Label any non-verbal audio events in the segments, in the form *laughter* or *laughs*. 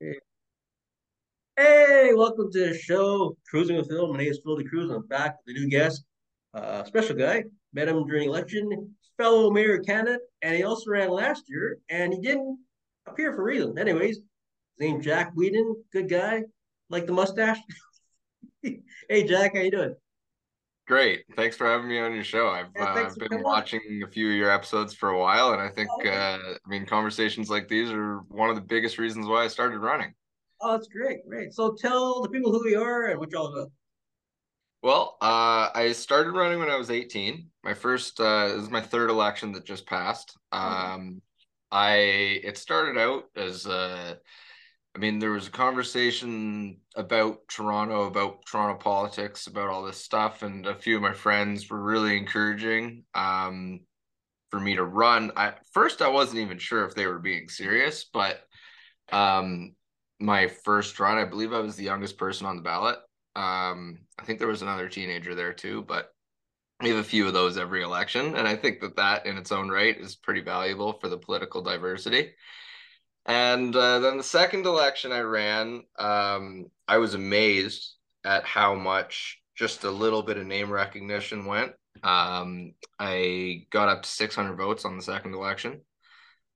Hey, welcome to the show, Cruising with Phil. My name is Phil the Cruz. I'm back with a new guest, uh, special guy. Met him during election, fellow mayor candidate, and he also ran last year, and he didn't appear for reasons. Anyways, his name's Jack Weenan. Good guy, like the mustache. *laughs* hey, Jack, how you doing? Great. Thanks for having me on your show. I've Yeah, uh, been watching a few of your episodes for a while, and I think, Oh, uh, I mean, conversations like these are one of the biggest reasons why I started running. Oh, that's great, great. So tell the people who you are and what y'all about. Well, uh, I started running when I was 18. My first, uh, this is my third election that just passed. Um, I, it started out as, uh, I mean, there was a conversation about Toronto, about Toronto politics, about all this stuff, and a few of my friends were really encouraging. Um, for me to run. I first I wasn't even sure if they were being serious, but um my first run, I believe I was the youngest person on the ballot. Um I think there was another teenager there too, but we have a few of those every election and I think that that in its own right is pretty valuable for the political diversity. And uh, then the second election I ran, um, I was amazed at how much just a little bit of name recognition went. Um, I got up to 600 votes on the second election.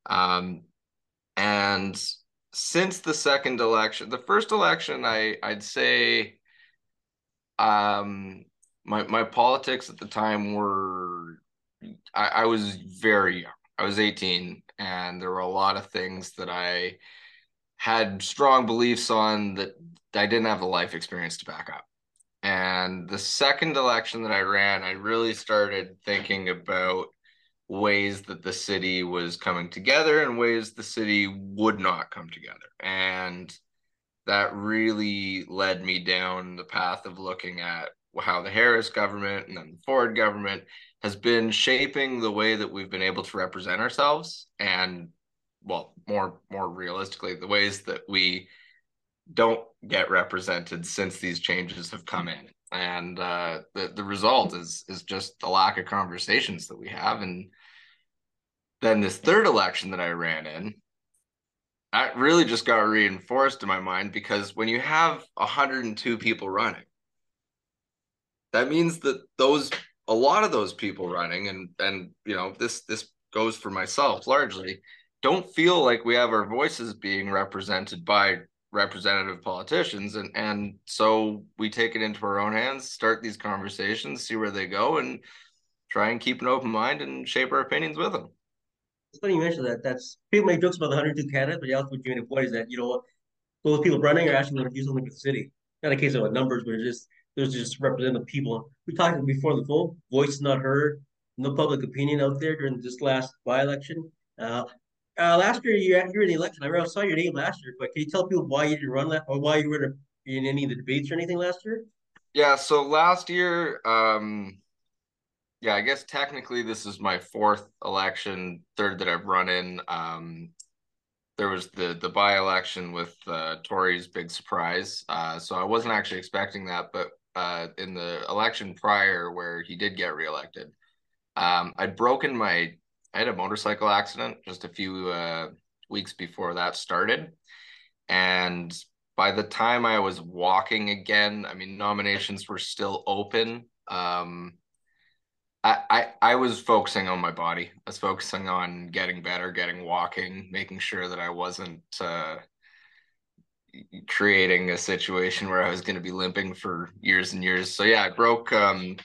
Um, and since the second election, the first election, I I'd say um, my my politics at the time were I, I was very young. I was 18, and there were a lot of things that I had strong beliefs on that I didn't have the life experience to back up. And the second election that I ran, I really started thinking about ways that the city was coming together and ways the city would not come together. And that really led me down the path of looking at how the Harris government and then the Ford government has been shaping the way that we've been able to represent ourselves and well more more realistically the ways that we don't get represented since these changes have come in. And uh, the the result is is just the lack of conversations that we have. And then this third election that I ran in that really just got reinforced in my mind because when you have 102 people running that means that those a lot of those people running and and you know this this goes for myself largely don't feel like we have our voices being represented by representative politicians and and so we take it into our own hands start these conversations see where they go and try and keep an open mind and shape our opinions with them It's funny you mentioned that. That's people make jokes about the 102 candidates, but you also what you point is that you know those people running are actually going to do something for the city. Not a case of numbers, but just there's just representative people. We talked before the phone. Voice not heard. No public opinion out there during this last by-election. Uh, uh, last year you you were in the election. I saw your name last year, but can you tell people why you didn't run that or why you were in any of the debates or anything last year? yeah so last year um yeah i guess technically this is my fourth election third that i've run in um there was the the by election with uh, Tory's big surprise. Uh, so I wasn't actually expecting that, but uh, in the election prior, where he did get reelected, um, I'd broken my I had a motorcycle accident just a few uh, weeks before that started, and by the time I was walking again, I mean nominations were still open. Um, I, I I was focusing on my body. I was focusing on getting better, getting walking, making sure that I wasn't uh, creating a situation where I was going to be limping for years and years. So yeah, I broke um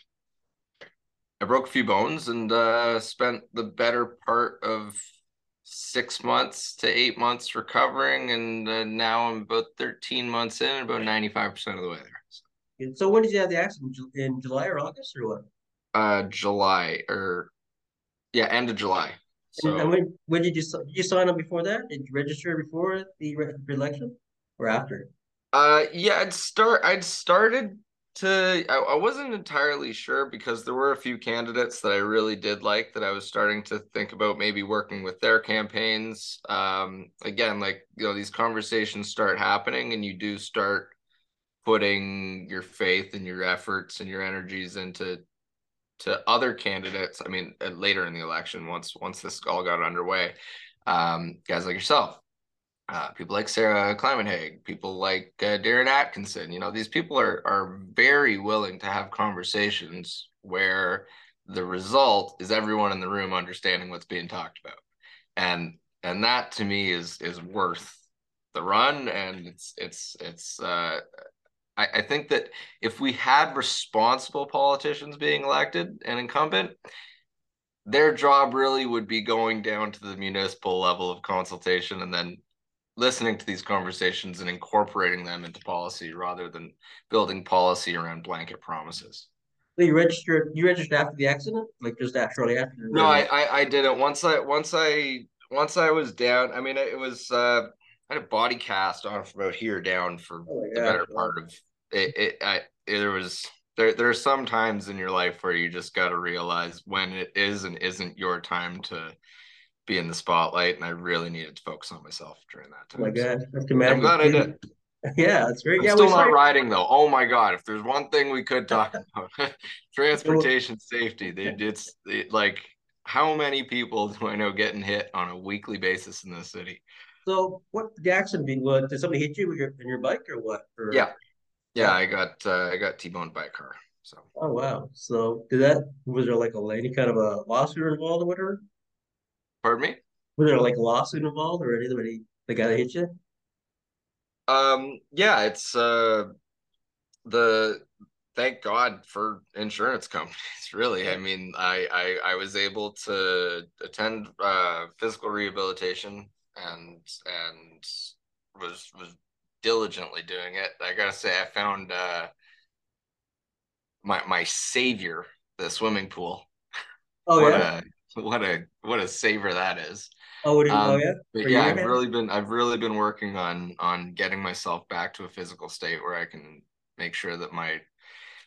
I broke a few bones and uh spent the better part of six months to eight months recovering, and uh, now I'm about 13 months in, about 95% of the way there. So, And so when did you have the accident? In July or August or what? uh, July or yeah, end of July. And, and when when did you did you sign up before that? Did you register before the election after? Uh, yeah, I'd start. I'd started to. I, I wasn't entirely sure because there were a few candidates that I really did like that I was starting to think about maybe working with their campaigns. Um, again, like you know, these conversations start happening, and you do start putting your faith and your efforts and your energies into to other candidates. I mean, later in the election, once once this all got underway, um, guys like yourself. Uh, people like Sarah Climenhaga, people like uh, Darren Atkinson. You know, these people are are very willing to have conversations where the result is everyone in the room understanding what's being talked about, and and that to me is is worth the run, and it's it's it's. Uh, I, I think that if we had responsible politicians being elected and incumbent, their job really would be going down to the municipal level of consultation and then listening to these conversations and incorporating them into policy rather than building policy around blanket promises. So you registered you registered after the accident? Like just after shortly after? No, I, I, I didn't. Once I once I once I was down, I mean it was uh I had a body cast on from about here down for oh the better part of it, it I it, there was there there are some times in your life where you just got to realize when it is and isn't your time to be in the spotlight, and I really needed to focus on myself during that time. Oh my God, so I'm glad I did. *laughs* Yeah, that's great. I'm yeah, still not riding though. Oh my God, if there's one thing we could talk *laughs* about, *laughs* transportation safety. it's it, like how many people do I know getting hit on a weekly basis in the city? So, what Jackson being? What did somebody hit you with your in your bike or what? Or... Yeah, yeah, I got uh, I got t-boned by a car. So. Oh wow! So did that? Was there like a any kind of a lawsuit involved or whatever? Pardon me? Was there like a lawsuit involved or anybody the guy that hit you? Um. Yeah. It's uh the thank God for insurance companies. *laughs* Really, I mean, I I, I was able to attend uh, physical rehabilitation and and was was diligently doing it. I gotta say, I found uh, my my savior, the swimming pool. Oh what yeah. A, what a what a saver that is. Oh, um, oh yeah. But yeah, I've really been I've really been working on on getting myself back to a physical state where I can make sure that my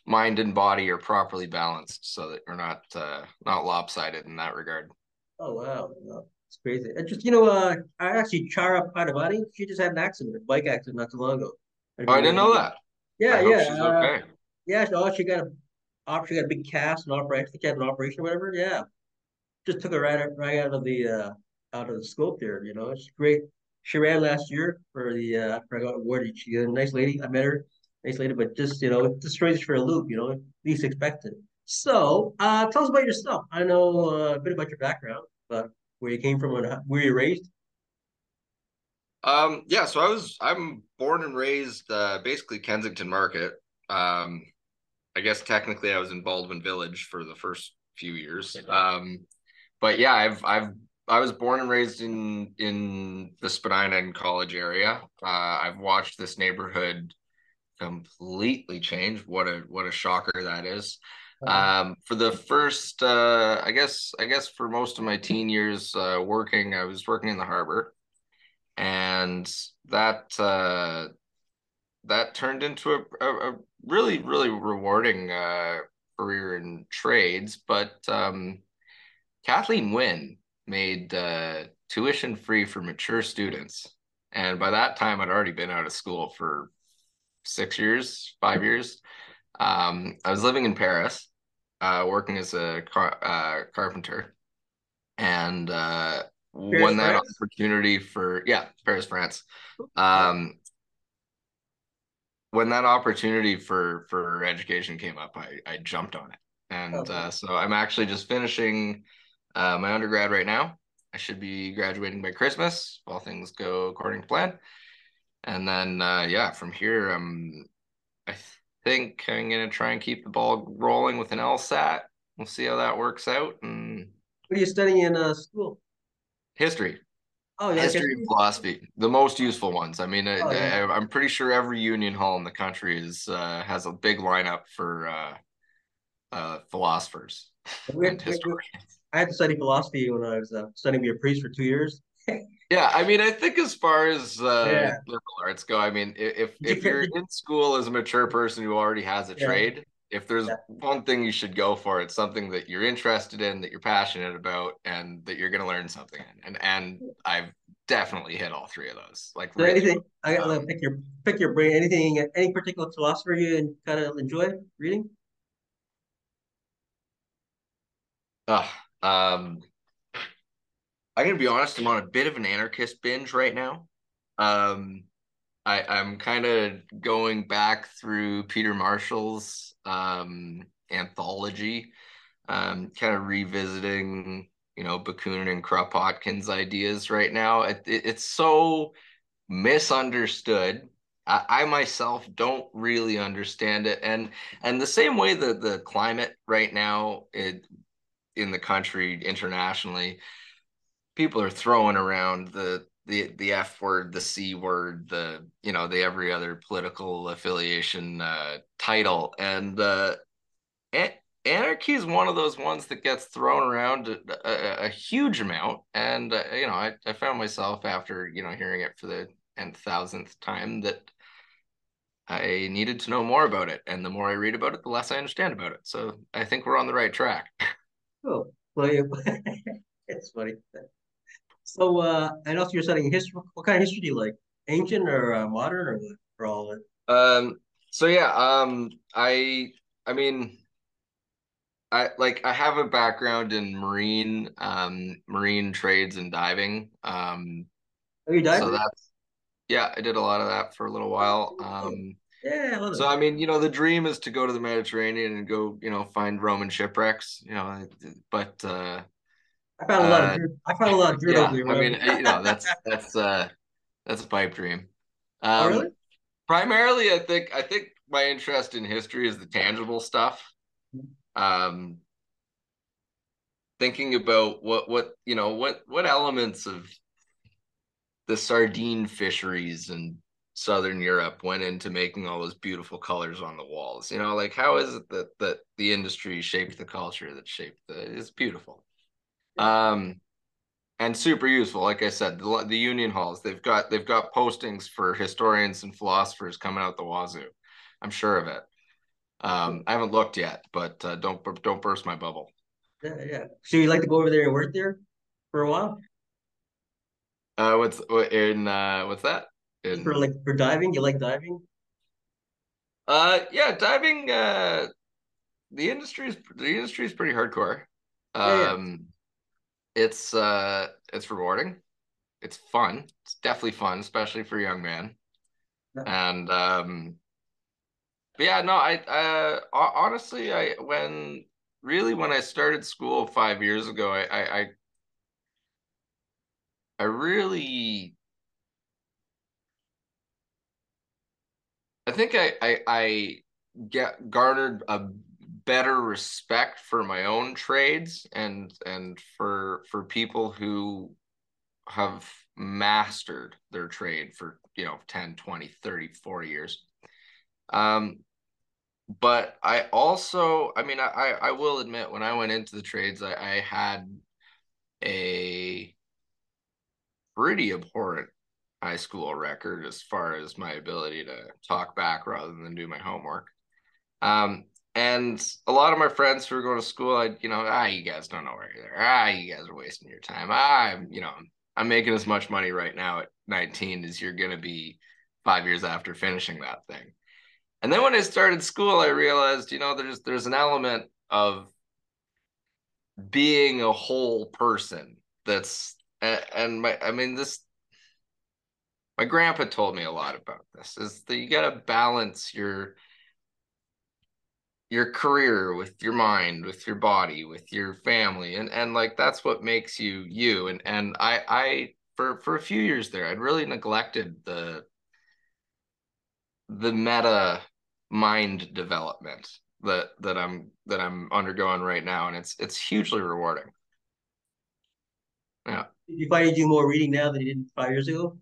mind and body are properly balanced so that we're not uh, not lopsided in that regard. Oh wow. It's crazy. And just you know, uh, I actually Chiara Padovani, she just had an accident, a bike accident not too long ago. I, oh, I didn't know that. Yeah, yeah. She's uh, okay. Yeah, she, oh, she got a, she got a big cast and operation. I think she had an operation or whatever. Yeah, just took her right out, right out of the uh, out of the scope there. You know, it's great. She ran last year for the uh, I forgot award. She's a nice lady. I met her, nice lady, but just you know, it just throws for a loop. You know, least expected. So, uh, tell us about yourself. I know uh, a bit about your background, but where you came from and where you raised? Um, yeah, so I was I'm born and raised uh, basically Kensington Market. Um, I guess technically I was in Baldwin Village for the first few years. Um, but yeah, I've I've I was born and raised in in the Spadina and College area. Uh, I've watched this neighborhood completely change. What a what a shocker that is. Um, for the first, uh, I guess, I guess for most of my teen years uh, working, I was working in the harbor, and that uh, that turned into a, a, a really, really rewarding uh, career in trades. But um, Kathleen Wynne made uh, tuition free for mature students, and by that time, I'd already been out of school for six years, five years. Um, I was living in Paris, uh, working as a car, uh, carpenter, and uh, when that France? opportunity for yeah, Paris, France. Um, when that opportunity for for education came up, I I jumped on it, and okay. uh, so I'm actually just finishing uh, my undergrad right now. I should be graduating by Christmas, if all things go according to plan. And then uh, yeah, from here, um, I think I'm gonna try and keep the ball rolling with an LSAT. We'll see how that works out. And what are you studying in uh, school? History. Oh, yeah, history and philosophy, the most useful ones. I mean, oh, yeah. I, am pretty sure every union hall in the country is uh, has a big lineup for uh, uh, philosophers and historians. I had to study philosophy when I was uh, studying to be a priest for two years. *laughs* Yeah, I mean, I think as far as uh, yeah. liberal arts go, I mean, if if you're in school as a mature person who already has a yeah. trade, if there's yeah. one thing you should go for, it's something that you're interested in, that you're passionate about, and that you're going to learn something in. And and I've definitely hit all three of those. Like so really, anything, I gotta um, pick your pick your brain. Anything, any particular philosopher you kind of enjoy reading? Uh, um, I'm gonna be honest. I'm on a bit of an anarchist binge right now. um, I I'm kind of going back through Peter Marshall's um anthology, um, kind of revisiting you know Bakunin and Kropotkin's ideas right now. It, it, it's so misunderstood. I, I, myself don't really understand it, and and the same way that the climate right now it, in the country internationally, people are throwing around the the the F word, the C word, the you know the every other political affiliation uh, title, and uh, anarchy is one of those ones that gets thrown around a, a, a huge amount. And uh, you know I, I found myself after you know hearing it for the n thousandth time that i needed to know more about it. And the more i read about it the less i understand about it. So i think we're on the right track *laughs* oh well it's *laughs* funny so uh and also you're studying history what kind of history do you like ancient or uh, modern or, or all of it um so yeah um i i mean I like I have a background in marine um marine trades and diving. Um Are you diving? So that's yeah, I did a lot of that for a little while. Um yeah, I so I mean, you know, the dream is to go to the Mediterranean and go, you know, find Roman shipwrecks, you know, but uh I found a lot uh, of. I found a lot of yeah, over. I mean, you know, *laughs* that's that's uh that's a pipe dream. Um, oh, really? Primarily, I think I think my interest in history is the tangible stuff. Mm-hmm um, thinking about what what you know what what elements of the sardine fisheries in southern europe went into making all those beautiful colors on the walls you know like how is it that that the industry shaped the culture that shaped the it's beautiful um and super useful like i said the, the union halls they've got they've got postings for historians and philosophers coming out the wazoo i'm sure of it um, I haven't looked yet, but uh, don't don't burst my bubble. Yeah, yeah. So you like to go over there and work there for a while? Uh, what's in uh, what's that? For like for diving, you like diving? Uh, yeah, diving. Uh, the industry is the industry is pretty hardcore. Um, yeah, yeah. it's uh, it's rewarding. It's fun. It's definitely fun, especially for a young man. Yeah. And um, but yeah, no, I uh honestly I when really when I started school five years ago, I I I, I really I think I, I I get garnered a better respect for my own trades and and for for people who have mastered their trade for you know 10 20 30 40 years. Um but I also, I mean, I I will admit when I went into the trades, I, I had a pretty abhorrent high school record as far as my ability to talk back rather than do my homework. Um, and a lot of my friends who were going to school, I, you know, ah, you guys don't know where you're there. Ah, you guys are wasting your time. Ah, I'm, you know, I'm making as much money right now at 19 as you're going to be five years after finishing that thing. And then when I started school, I realized, you know, there's there's an element of being a whole person that's and my I mean this my grandpa told me a lot about this is that you got to balance your your career with your mind with your body with your family and and like that's what makes you you and and I I for for a few years there I'd really neglected the the meta mind development that that I'm that I'm undergoing right now, and it's it's hugely rewarding. Yeah. You find you do more reading now than you did five years ago?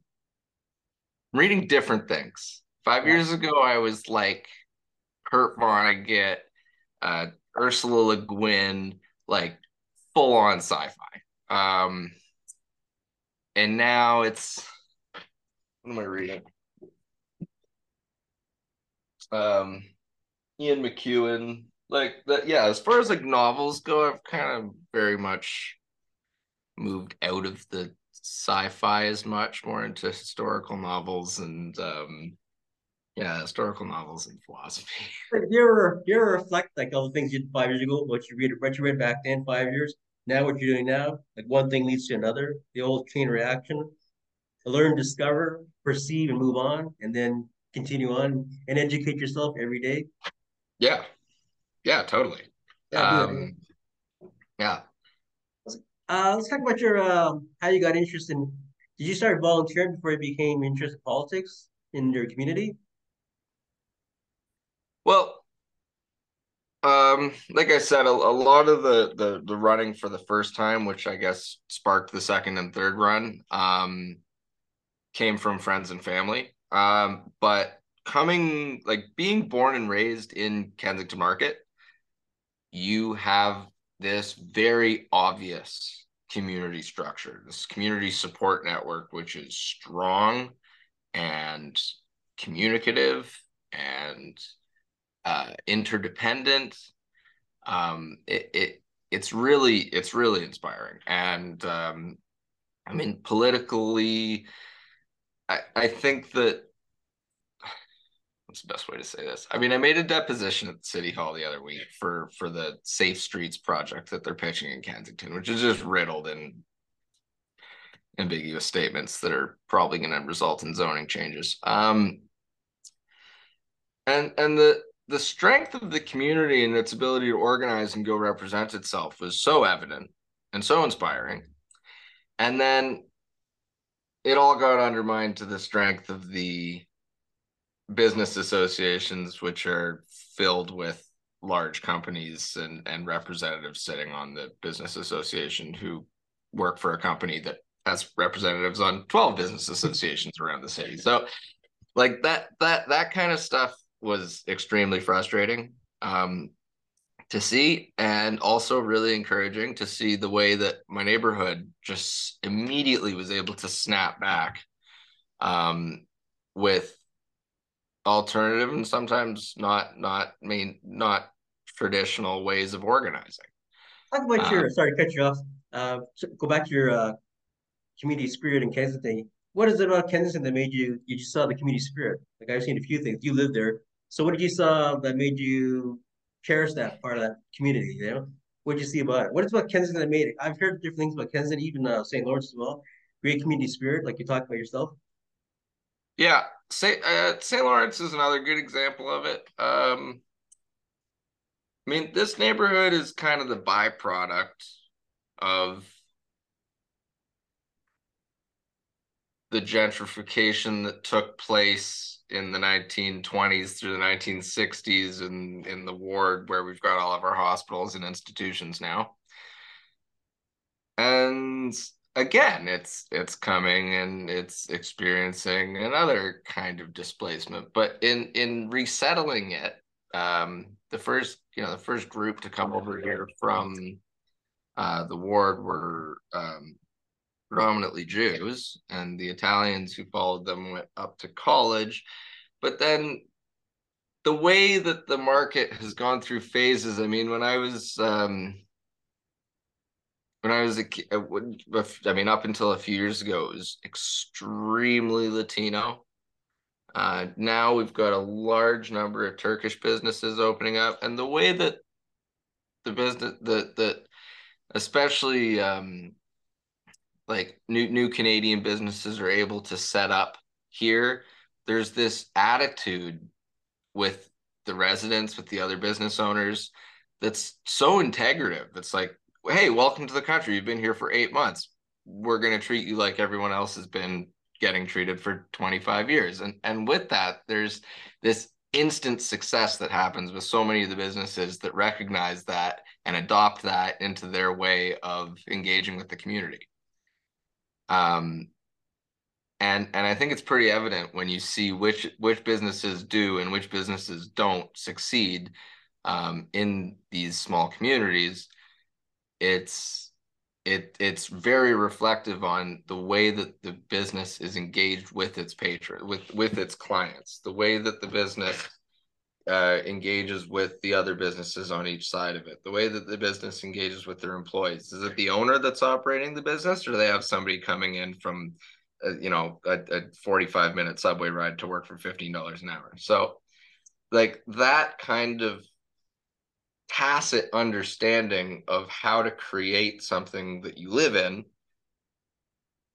I'm reading different things. Five years ago, I was like Kurt Vonnegut, uh, Ursula Le Guin, like full on sci-fi. Um, and now it's what am I reading? um, Ian McEwan. Like that, yeah. As far as like novels go, I've kind of very much moved out of the sci-fi as much, more into historical novels and um, yeah, historical novels and philosophy. *laughs* You ever, you ever reflect like all the things you did five years ago, what you read, what you read back then, five years, now what you're doing now? Like one thing leads to another, the old chain reaction. learn, discover, perceive, and move on, and then continue on and educate yourself every day. Yeah, yeah, totally. Yeah, um, yeah. Uh, let's talk about your uh, how you got interested in. Did you start volunteering before you became interested in politics in your community? Well, um, like I said, a, a, lot of the, the the running for the first time, which I guess sparked the second and third run, um, came from friends and family. Um, but coming like being born and raised in Kensington Market, you have this very obvious community structure, this community support network, which is strong and communicative and uh, interdependent. Um, it, it it's really it's really inspiring, and um, I mean politically, I I think that what's the best way to say this? I mean, I made a deposition at city hall the other week for for the Safe Streets project that they're pitching in Kensington, which is just riddled in ambiguous statements that are probably going to result in zoning changes. Um, and and the the strength of the community and its ability to organize and go represent itself was so evident and so inspiring. And then it all got undermined to the strength of the business associations, which are filled with large companies and, and representatives sitting on the business association who work for a company that has representatives on 12 business associations around the city. So like that that that kind of stuff was extremely frustrating um, to see and also really encouraging to see the way that my neighborhood just immediately was able to snap back um, with alternative and sometimes not not mean not traditional ways of organizing. Talk about your um, sorry to cut you off. Uh, go back to your uh, community spirit in Kensington. What is it about Kensington that made you you just saw the community spirit? Like I've seen a few things. You live there. So what did you saw that made you cherish that part of that community? You know, what did you see about it? What is about Kensington that made it? I've heard different things about Kensington, even uh, St. Lawrence as well. Great community spirit, like you talked about yourself. Yeah, St. Uh, St. Lawrence is another good example of it. Um, I mean, this neighborhood is kind of the byproduct of the gentrification that took place in the 1920s through the 1960s and in the ward where we've got all of our hospitals and institutions now and again it's it's coming and it's experiencing another kind of displacement but in in resettling it um the first you know the first group to come over here from uh the ward were um predominantly Jews, and the Italians who followed them went up to college. But then the way that the market has gone through phases, I mean, when I was um, when I was a kid, I mean, up until a few years ago, it was extremely Latino. Uh, now we've got a large number of Turkish businesses opening up, and the way that the business, that that especially um, like new new Canadian businesses are able to set up here, there's this attitude with the residents, with the other business owners that's so integrative. It's like, hey, welcome to the country. You've been here for eight months. We're gonna treat you like everyone else has been getting treated for 25 years. And and with that, there's this instant success that happens with so many of the businesses that recognize that and adopt that into their way of engaging with the community. Um, and and I think it's pretty evident when you see which which businesses do and which businesses don't succeed um, in these small communities. It's it it's very reflective on the way that the business is engaged with its patron with with its clients, the way that the business uh, engages with the other businesses on each side of it, the way that the business engages with their employees. Is it the owner that's operating the business, or do they have somebody coming in from, uh, you know, a, a 45 minute subway ride to work for $15 an hour? So, like that kind of tacit understanding of how to create something that you live in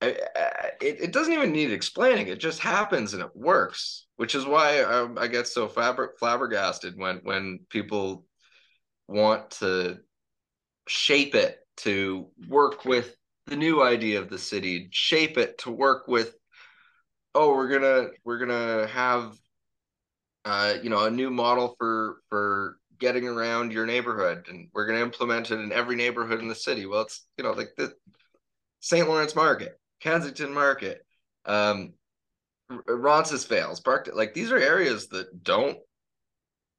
it, it doesn't even need explaining. It just happens and it works, which is why I, I get so flabber, flabbergasted when when people want to shape it to work with the new idea of the city, shape it to work with. Oh, we're gonna we're gonna have, uh, you know, a new model for for getting around your neighborhood, and we're gonna implement it in every neighborhood in the city. Well, it's you know like the St. Lawrence Market Kensington Market, um, Roncesvalles, Park. Like these are areas that don't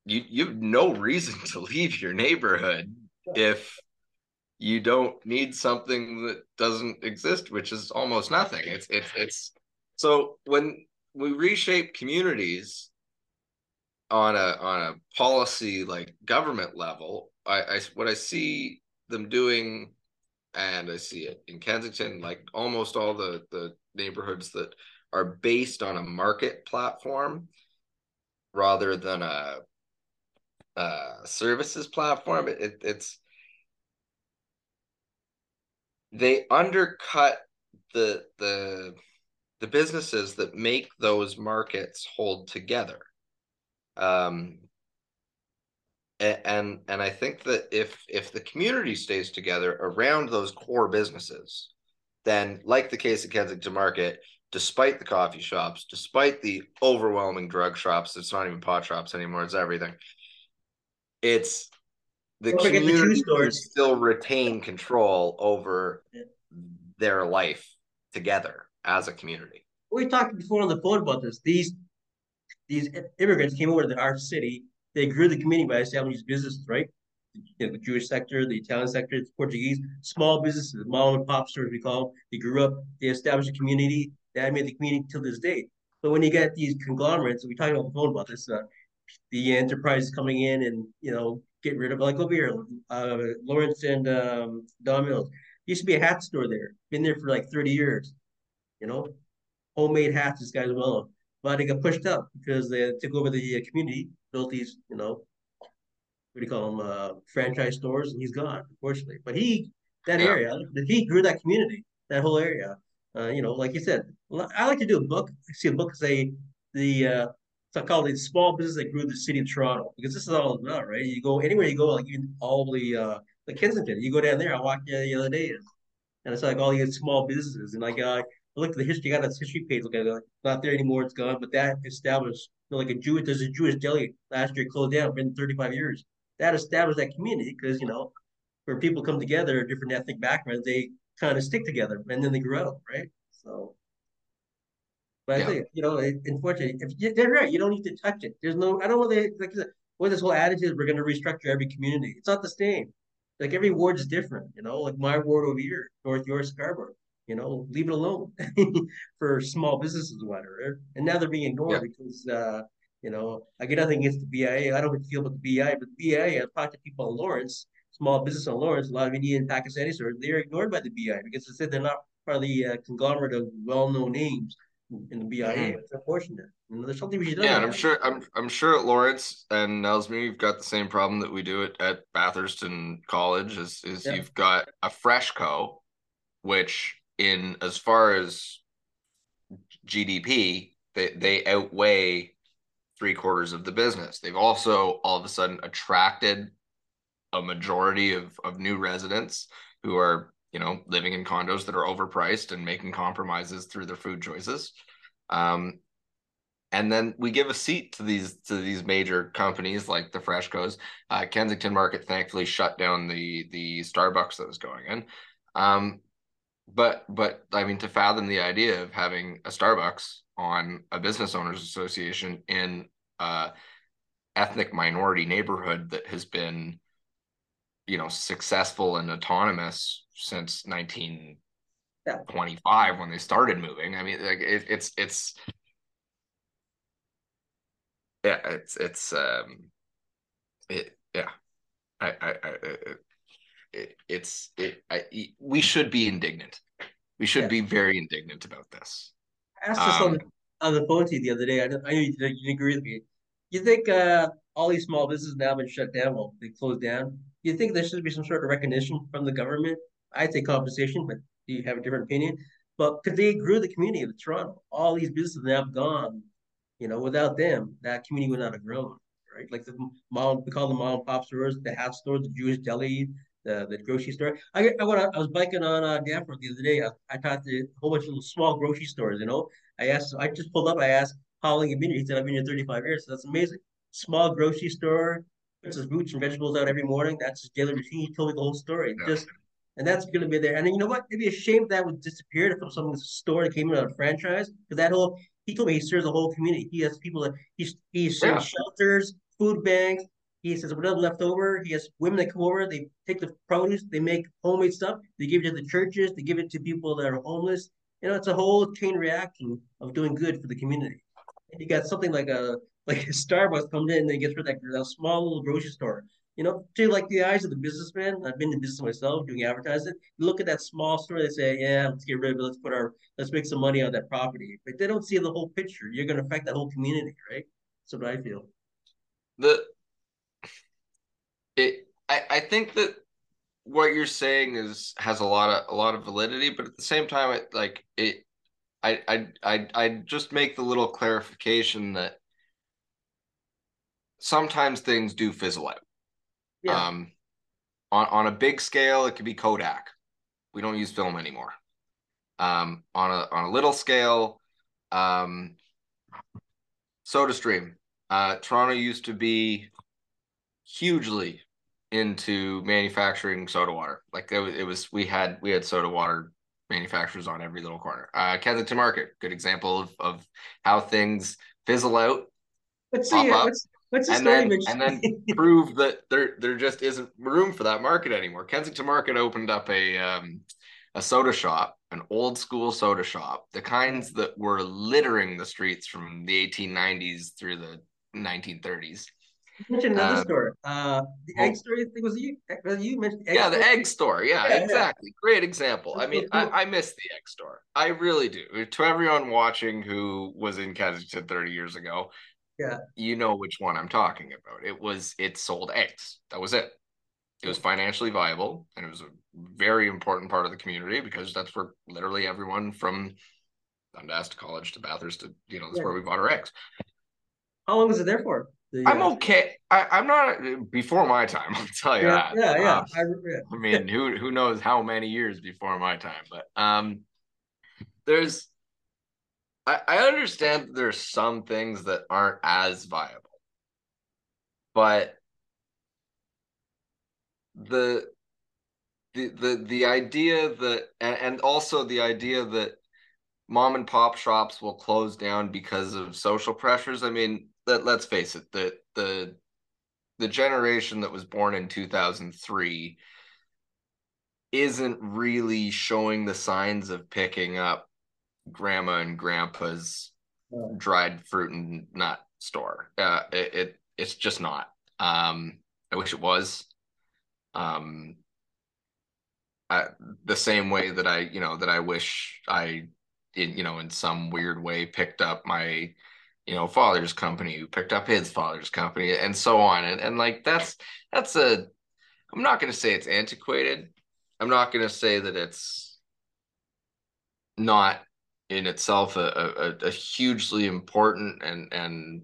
you you have no reason *laughs* to leave your neighborhood if you don't need something that doesn't exist, which is almost nothing. It's it's it's so when we reshape communities on a on a policy like government level, I, I what I see them doing and I see it in Kensington, like almost all the the neighborhoods that are based on a market platform rather than a, a services platform. It, it's they undercut the the the businesses that make those markets hold together. Um, and and I think that if if the community stays together around those core businesses, then like the case of Kensington Market, despite the coffee shops, despite the overwhelming drug shops, it's not even pot shops anymore; it's everything. It's the Don't community the still retain control over yeah. their life together as a community. We talked before on the phone about this. These these immigrants came over to our city they grew the community by establishing these businesses, right? You know, the Jewish sector, the Italian sector, the Portuguese, small businesses, mom and pop stores, we call them. They grew up, they established a community, that made the community till this day. But when you get these conglomerates, we talked on the phone about this, uh, the enterprise coming in and, you know, get rid of, like over here, uh, Lawrence and um, Don Mills. Used to be a hat store there, been there for like 30 years, you know, homemade hats, this guy's well but they got pushed up because they took over the uh, community, built these, you know, what do you call them, uh, franchise stores, and he's gone, unfortunately. But he, that yeah. area, he grew that community, that whole area. Uh, you know, like you said, I like to do a book. I see a book say the uh, it's called the small business that grew the city of Toronto because this is all about, right? You go anywhere you go, like even all the uh, the Kensington, you go down there. I walked there the other day, and it's like all these small businesses, and like uh, I looked at the history, got this history page, look at it, like, not there anymore, it's gone. But that established, you know, like a Jewish, there's a Jewish deli last year closed down, been 35 years. That established that community because, you know, where people come together, different ethnic backgrounds, they kind of stick together and then they grow, right? So, but yeah. I think, you know, unfortunately, if you, they're right, you don't need to touch it. There's no, I don't want to, like, what this whole attitude, we're going to restructure every community. It's not the same. Like every ward is different, you know, like my ward over here, North York, Scarborough you know, leave it alone *laughs* for small businesses, whatever. And now they're being ignored yeah. because, uh, you know, I get nothing against the BIA. I don't feel about the BIA, but the BIA, I've talked to people in Lawrence, small business in Lawrence, a lot of Indian Pakistani stores, they're ignored by the BIA because they said they're not part of the uh, conglomerate of well-known names in the BIA. Mm-hmm. It's unfortunate. You know, there's something we should do. Yeah, and I'm sure I'm I'm sure at Lawrence and Nelsme, you've got the same problem that we do at, at Bathurst and College. Is is yeah. you've got a FreshCo, which in as far as GDP, they, they outweigh three quarters of the business. They've also all of a sudden attracted a majority of, of new residents who are, you know, living in condos that are overpriced and making compromises through their food choices. Um, and then we give a seat to these to these major companies like the FreshCos. Uh, Kensington Market thankfully shut down the the Starbucks that was going in. Um, but but I mean to fathom the idea of having a Starbucks on a business owners association in a ethnic minority neighborhood that has been you know successful and autonomous since 1925 when they started moving. I mean like it, it's it's yeah it's it's um it yeah. I i, I it, it's it, I, we should be indignant. We should yeah. be very indignant about this. I asked this um, on, the, on the phone to you the other day. I, I know you, you agree with me. You think uh, all these small businesses now have been shut down? Well, they closed down. You think there should be some sort of recognition from the government? I'd say compensation, but do you have a different opinion? but because they grew the community of Toronto, all these businesses have gone. You know, without them, that community would not have grown. Right, like the mom, we call the mom and pop stores, the hat stores, the Jewish deli, the the grocery store. I I, went, I was biking on uh, Danforth the other day. I, I talked to a whole bunch of little small grocery stores. You know, I asked, I just pulled up. I asked how long you've been here. He said I've been here 35 years. So that's amazing. Small grocery store, puts his roots and vegetables out every morning. That's his daily routine. He told me the whole story. Yeah. Just and that's going to be there. And then, you know what? It'd be a shame if that would disappear if someone's store that came in a franchise. Because that whole he told me he serves the whole community. He has people that he he serves yeah. shelters, food banks, he says whatever left over, he has women that come over, they take the produce, they make homemade stuff, they give it to the churches, they give it to people that are homeless. You know, it's a whole chain reaction of doing good for the community. You got something like a like a Starbucks comes in and gets rid of that, that small little grocery store. You know, to like the eyes of the businessman, I've been in business myself doing advertising. You look at that small store, they say, Yeah, let's get rid of it, let's put our let's make some money on that property. But they don't see the whole picture. You're gonna affect that whole community, right? That's what I feel. The it I, I think that what you're saying is has a lot of a lot of validity, but at the same time, it like it I I I I just make the little clarification that sometimes things do fizzle out. Yeah. Um on, on a big scale, it could be Kodak. We don't use film anymore. Um, on a on a little scale, um, SodaStream. Uh, Toronto used to be hugely into manufacturing soda water. Like it was, it was we had we had soda water manufacturers on every little corner. Uh, Kensington Market, good example of of how things fizzle out. Let's see. Up, what's the and? Then, and *laughs* then prove that there there just isn't room for that market anymore. Kensington Market opened up a um, a soda shop, an old school soda shop, the kinds that were littering the streets from the 1890s through the 1930s mentioned another uh, store. Uh, the well, egg store. I think was you. You mentioned? yeah, store? the egg store. Yeah, yeah exactly. Yeah. Great example. That's I mean, cool. I, I miss the egg store. I really do. To everyone watching who was in Kensington 30 years ago, yeah, you know which one I'm talking about. It was it sold eggs. That was it. It was financially viable, and it was a very important part of the community because that's where literally everyone from Dundas to college to Bathurst to you know that's yeah. where we bought our eggs. How long was it there for? The, I'm uh, okay. I, am not before my time. *laughs* I'll tell you yeah, that. Yeah, yeah. Um, I, yeah. I mean, who who knows how many years before my time? But um, there's. I, I understand that there's some things that aren't as viable, but the the the the idea that and, and also the idea that mom and pop shops will close down because of social pressures. I mean, let, let's face it, the the the generation that was born in 2003 isn't really showing the signs of picking up grandma and grandpa's yeah. dried fruit and nut store. Uh, it, it it's just not. Um, I wish it was. Um, I, the same way that I, you know, that I wish I, in you know, in some weird way, picked up my you know father's company who picked up his father's company and so on. And, and like that's that's a i'm not going to say it's antiquated. I'm not going to say that it's not in itself a, a, a hugely important and and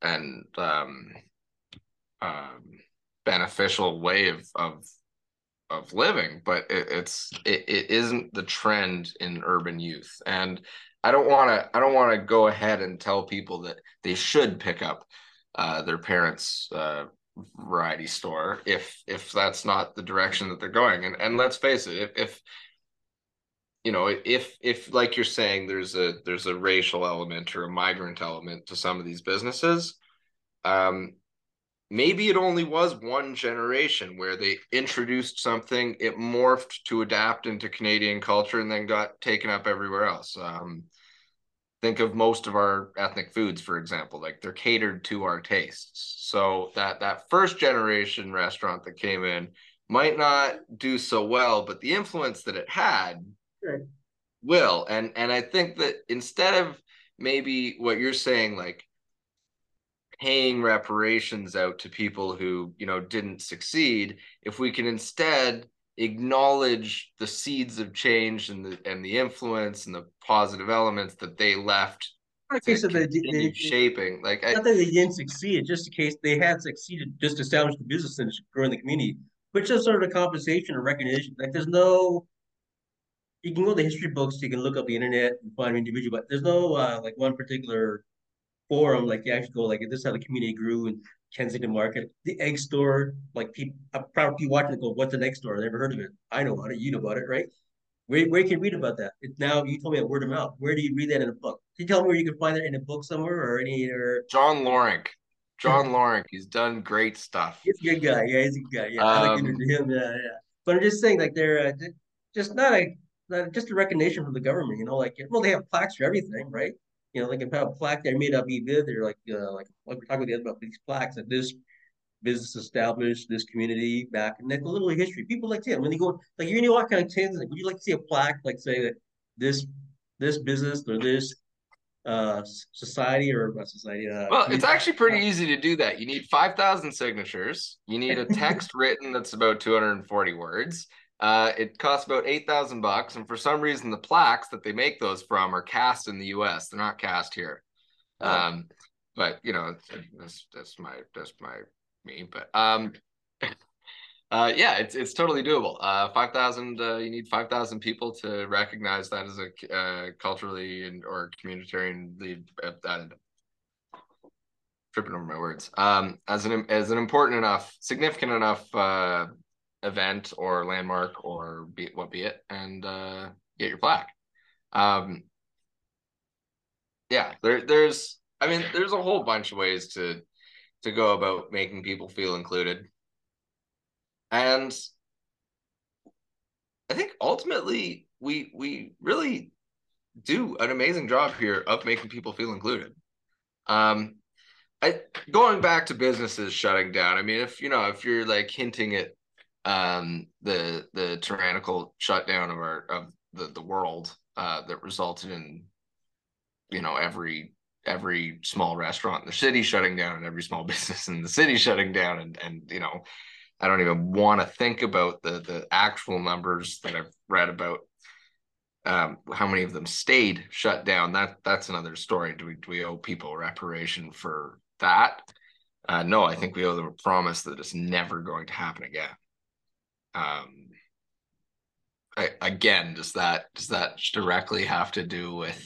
and um, um beneficial way of of of living but it, it's it, it isn't the trend in urban youth. And I don't want to I don't want to go ahead and tell people that they should pick up uh, their parents' uh, variety store if if that's not the direction that they're going. And and let's face it, if, if you know if if like you're saying there's a there's a racial element or a migrant element to some of these businesses um maybe it only was one generation where they introduced something it morphed to adapt into canadian culture and then got taken up everywhere else. Um think of most of our ethnic foods for example like they're catered to our tastes. So that that first generation restaurant that came in might not do so well but the influence that it had sure. will. And and i think that instead of maybe what you're saying like paying reparations out to people who you know didn't succeed if we can instead acknowledge the seeds of change and the and the influence and the positive elements that they left case of the, continue they, shaping. Like I, not that they didn't succeed, just in case they had succeeded, just established the business and growing the community, which is sort of a compensation or recognition. Like there's no, you can go to the history books, you can look up the internet and find an individual, but there's no uh, like one particular forum like you actually go like this is how the community grew in Kensington Market, the egg store. Like people, I'm proud people watching it go, what's an egg store? I never heard of it. I know about it. You know about it, right? Where, where can you read about that? It's now you told me a word of mouth. Where do you read that in a book? Can you tell me where you can find that in a book somewhere or any or John Lorinc. John *laughs* Lorinc, he's done great stuff. He's a good guy. Yeah, he's a good guy. Yeah, I like to Um, him. Yeah, yeah. But I'm just saying, like, they're uh, just not a not just a recognition from the government. You know, like, well, they have plaques for everything, right? You know, can have a plaque there may not be good. They're like, uh, like, like we're talking about the other about these plaques that this business established, this community back, and like a little history. People like to when they go, like, you know, what kind of tins? Like, would you like to see a plaque, like, say that this this business or this uh society or not society? Uh, Well, it's actually pretty easy to do that. You need 5,000 signatures. You need a text written that's about 240 words. Uh, it costs about 8,000 bucks. And for some reason, the plaques that they make those from are cast in the US. They're not cast here. Oh. Um, but you know, that's that's my that's my me. But um, *laughs* uh, yeah, it's it's totally doable. Uh, five thousand. Uh, you need five thousand people to recognize that as a uh, culturally and or communitarianly uh, uh, tripping over my words. Um, as an as an important enough, significant enough uh, event or landmark or be what be it, and uh, get your plaque. Um, yeah, there there's I mean there's a whole bunch of ways to to go about making people feel included. And I think ultimately we we really do an amazing job here of making people feel included. Um I going back to businesses shutting down. I mean if you know if you're like hinting at um the the tyrannical shutdown of our of the the world uh that resulted in you know every every small restaurant in the city shutting down and every small *laughs* business in the city shutting down. And and you know I don't even want to think about the the actual numbers that I've read about um how many of them stayed shut down. That that's another story. Do we do we owe people reparation for that? Uh no I think we owe them a promise that it's never going to happen again um I, again does that does that directly have to do with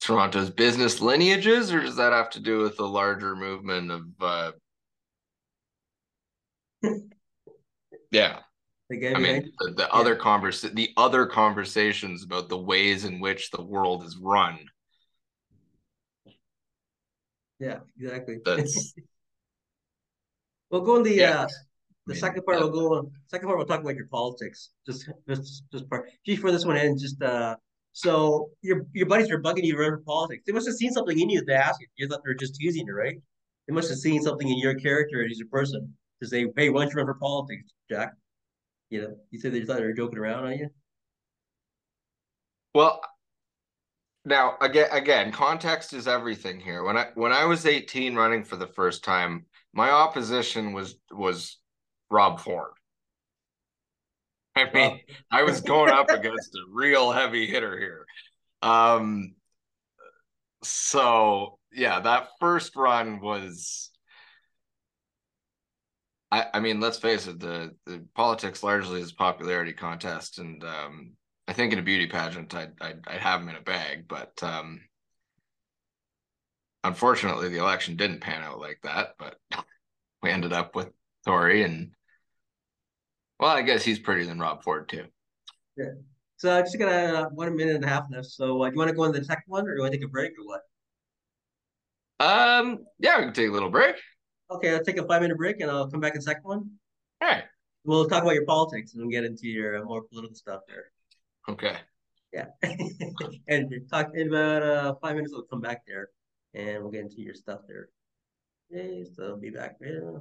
Toronto's business lineages, or does that have to do with the larger movement of uh *laughs* yeah, Again, I mean the, the other converse the other conversations about the ways in which the world is run. yeah, exactly. That's *laughs* We'll go in the Yeah. uh I the mean, second part. that- We'll go. Second part. We'll talk about your politics. Just just just part. Gee, for this one ends. Just uh. So your your buddies are bugging you to run for politics. They must have seen something in you to ask you. You thought they were just teasing you, right? They must have seen something in your character as a person to say, "Hey, why don't you run for politics, Jack?" You know, you said they thought they were joking around on you. Well, now again, again, context is everything here. When I when I was 18 running for the first time, my opposition was was Rob Ford. I mean, Wow. I was going up against a real heavy hitter here. Um, so yeah, that first run was. I, I mean, let's face it, the, the politics largely is a popularity contest, and um, I think in a beauty pageant, I'd, I'd, I'd have him in a bag, but um, unfortunately, the election didn't pan out like that. But we ended up with Tory, and well, I guess he's prettier than Rob Ford too. Yeah. So I just got uh, one minute and a half left. So uh, do you want to go on the second one, or do to take a break, or what? Um, yeah, we can take a little break. Okay, I'll take a five minute break, and I'll come back in the second one. All right. We'll talk about your politics and we'll get into your uh, more political stuff there. Okay. Yeah. *laughs* and talk in about uh five minutes, we'll come back there and we'll get into your stuff there. Okay, so I'll be back. Yeah.